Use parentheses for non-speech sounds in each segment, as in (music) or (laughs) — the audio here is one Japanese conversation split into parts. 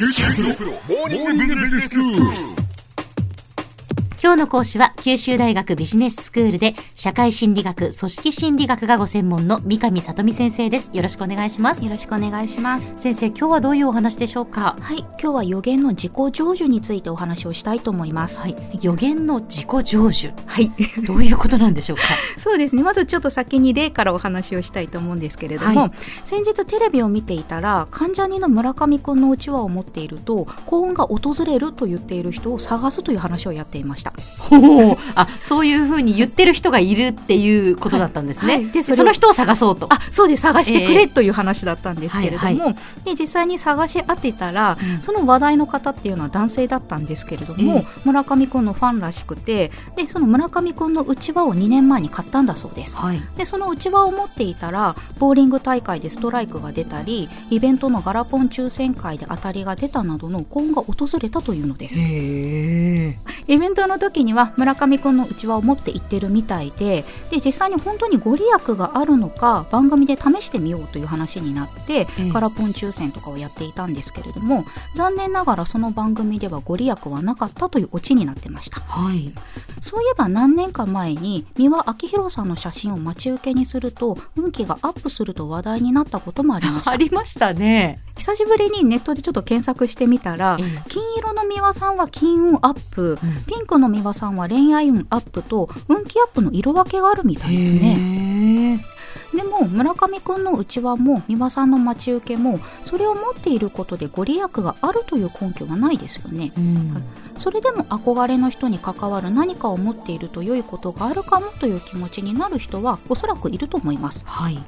九州大学モーニングビジネススクール。今日の講師は九州大学ビジネススクールで社会心理学組織心理学がご専門の三上里美先生です。よろしくお願いします。よろしくお願いします。先生今日はどういうお話でしょうか？はい。今日は予言の自己成就についてお話をしたいと思います。はい。予言の自己成就。はい。どういうことなんでしょうか？(laughs) そうですね。まずちょっと先に例からお話をしたいと思うんですけれども、はい、先日テレビを見ていたら関ジャニの村上くんのうちわを持っていると幸運が訪れると言っている人を探すという話をやっていました (laughs) あそういうふうに言ってる人がいるっていうことだったんですね。はい。はい、でその人を探そうと。あそうです。探してくれ、という話だったんですけれども、はい。はい、で実際に探し当てたら、うん、その話題の方っていうのは男性だったんですけれども、えー、村上君のファンらしくてでその村上君のうちわを2年前に買ったんだそうです。はい、でそのうちわを持っていたらボーリング大会でストライクが出たりイベントのガラポン抽選会で当たりが出たなどの幸運が訪れたというのです。イベントの時には村上君のうちわを持って行ってるみたいでで実際に本当にご利益があるのか番組で試してみようという話になって、えー、ガラポン抽選とかをやっていたんですけれども残念ながらその番組ではご利益はなかったというオチになってました、はい、そういえば何年か前に三輪明宏さんの写真を待ち受けにすると運気がアップすると話題になったこともありました。(laughs) ありましたね。久しぶりにネットでちょっと検索してみたら、うん、金色の三輪さんは金運アップ、うん、ピンクの三輪さんは恋愛運アップと運気アップの色分けがあるみたいですね。でも村上くんのうちわも三輪さんの待ち受けもそれを持っていることでご利益があるという根拠はないですよね、うん、それでも憧れの人に関わる何かを持っていると良いことがあるかもという気持ちになる人はおそらくいると思います、はい、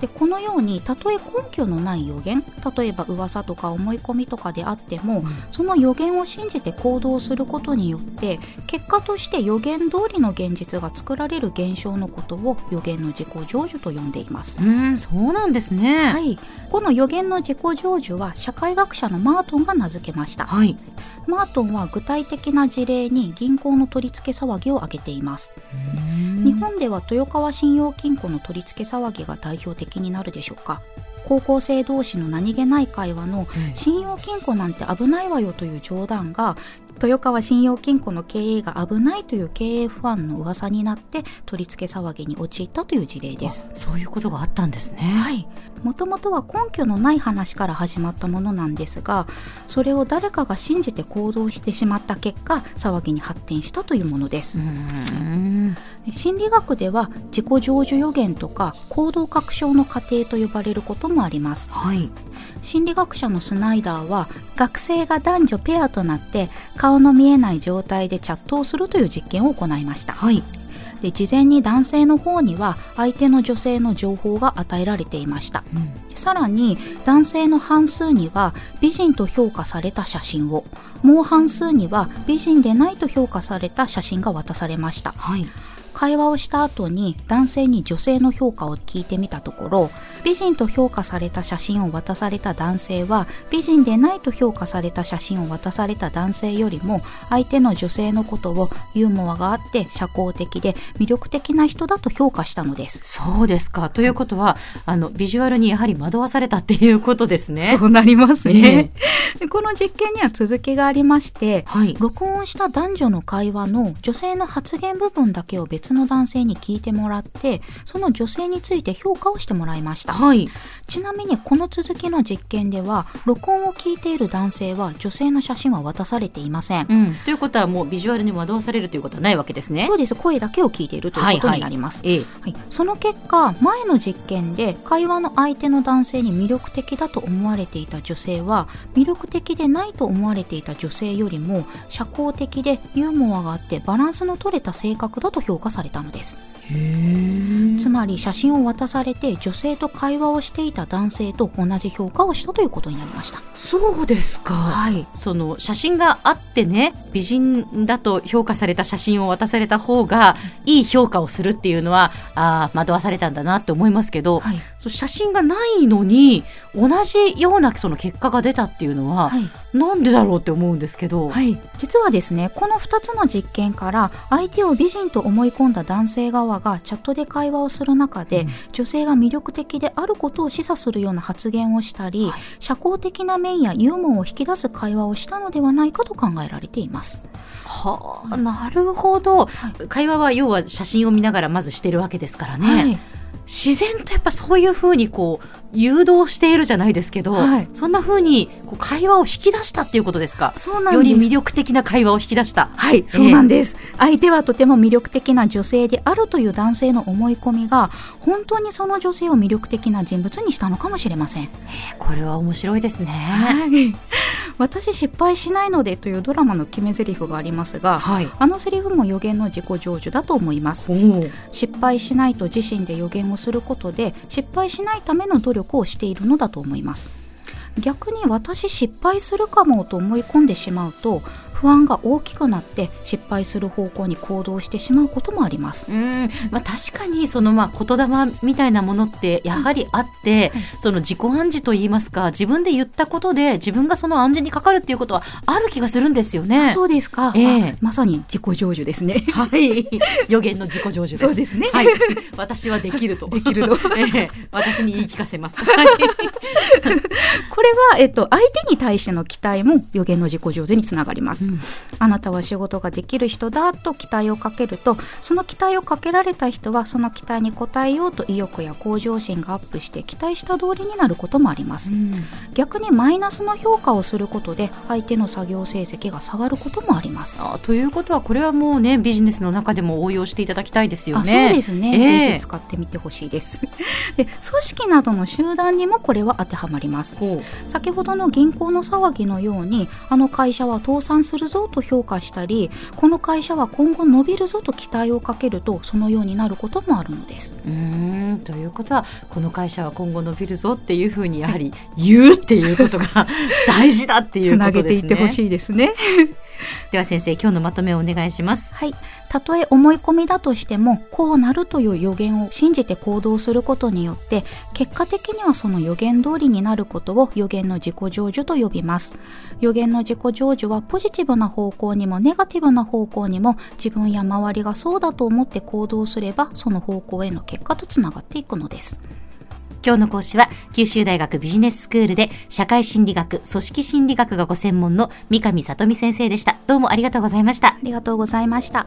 でこのようにたとえ根拠のない予言例えば噂とか思い込みとかであっても、うん、その予言を信じて行動することによって結果として予言通りの現実が作られる現象のことを予言の自己成就と呼んでいます。うん。そうなんですね。はい。この予言の自己成就は社会学者のマートンが名付けました、はい、マートンは具体的な事例に銀行の取り付け騒ぎを挙げています。日本では豊川信用金庫の取り付け騒ぎが代表的になるでしょうか。高校生同士の何気ない会話の「信用金庫なんて危ないわよ」という冗談が豊川信用金庫の経営が危ないという経営不安の噂になって取り付け騒ぎに陥ったという事例です。そういうことがあったんですね。はい。もともとは根拠のない話から始まったものなんですがそれを誰かが信じて行動してしまった結果騒ぎに発展したというものです。心理学では自己成就予言とか行動確証の過程と呼ばれることもあります、はい、心理学者のスナイダーは学生が男女ペアとなって顔の見えない状態でチャットをするという実験を行いました、はい、で事前に男性の方には相手の女性の情報が与えられていました、うん、さらに男性の半数には美人と評価された写真を。もう半数には美人でないと評価された写真が渡されました、はい会話をした後に男性に女性の評価を聞いてみたところ美人と評価された写真を渡された男性は美人でないと評価された写真を渡された男性よりも相手の女性のことをユーモアがあって社交的で魅力的な人だと評価したのです。そうですか。ということはあのビジュアルにやはり惑わされたっていうことですね。そうなりますね、えー、この実験には続きがありまして、はい、録音した男女の会話の女性の発言部分だけを別別の男性に聞いてもらってその女性について評価をしてもらいました、はい、ちなみにこの続きの実験では録音を聞いている男性は女性の写真は渡されていません、うん、ということはもうビジュアルに惑わされるということはないわけですね。そうです。声だけを聞いているということになります、はい、はい。はい、その結果前の実験で会話の相手の男性に魅力的だと思われていた女性は魅力的でないと思われていた女性よりも社交的でユーモアがあってバランスの取れた性格だと評価されたのです。つまり写真を渡されて女性と会話をしていた男性と同じ評価をしたということになりました。そうですか、はい、その写真があってね美人だと評価された写真を渡された方がいい評価をするっていうのはあ惑わされたんだなって思いますけど、はい、そ写真がないのに同じようなその結果が出たっていうのは、はい、なんでだろうって思うんですけど、はい、実はですねこの2つの実験から相手を美人と思い込んだ男性側がチャットで会話をする中で、うん、女性が魅力的であることを示唆するような発言をしたり、はい、社交的な面やユーモアを引き出す会話をしたのではないかと考えられています。はあ、なるほど、会話は要は写真を見ながらまずしてるわけですからね。自然とやっぱそういうふうにこう誘導しているじゃないですけど、はい、そんなふうにこう会話を引き出したっていうことですか？そうなんより魅力的な会話を引き出した。はいそうなんです、えー、相手はとても魅力的な女性であるという男性の思い込みが本当にその女性を魅力的な人物にしたのかもしれません、えー、これは面白いですね、はい、私失敗しないのでというドラマの決め台詞がありますが、はい、あのセリフも予言の自己成就だと思います。失敗しないと自身で予言をすることで失敗しないための努力をしているのだと思います。逆に私失敗するかもと思い込んでしまうと不安が大きくなって失敗する方向に行動してしまうこともあります。うん、まあ、確かにそのまあ言霊みたいなものってやはりあって、はい、その自己暗示といいますか自分で言ったことで自分がその暗示にかかるっていうことはある気がするんですよね。そうですか、えー、まさに自己成就ですね。(laughs) はい、予言の自己成就です。そうですね。はい、私はできるとできると、(laughs) えー、私に言い聞かせます。(laughs) はい、これはえっと相手に対しての期待も予言の自己成就につながります。うん、あなたは仕事ができる人だと期待をかけるとその期待をかけられた人はその期待に応えようと意欲や向上心がアップして期待した通りになることもあります、うん、逆にマイナスの評価をすることで相手の作業成績が下がることもあります。あということはこれはもうねビジネスの中でも応用していただきたいですよね。そうですね、えー、ぜひ使ってみてほしいです。(laughs) で組織などの集団にもこれは当てはまります。先ほどの銀行の騒ぎのようにあの会社は倒産するぞと評価したりこの会社は今後伸びるぞと期待をかけるとそのようになることもあるのです。うんということはこの会社は今後伸びるぞっていうふうにやはり言うっていうことが大事だっていうことですね。つなげていってほしいですね。(laughs) では先生今日のまとめをお願いします。はい。たとえ思い込みだとしてもこうなるという予言を信じて行動することによって結果的にはその予言通りになることを予言の自己成就と呼びます。予言の自己成就はポジティブな方向にもネガティブな方向にも自分や周りがそうだと思って行動すればその方向への結果とつながっていくのです。今日の講師は九州大学ビジネススクールで社会心理学組織心理学がご専門の三上里美先生でした。どうもありがとうございました。ありがとうございました。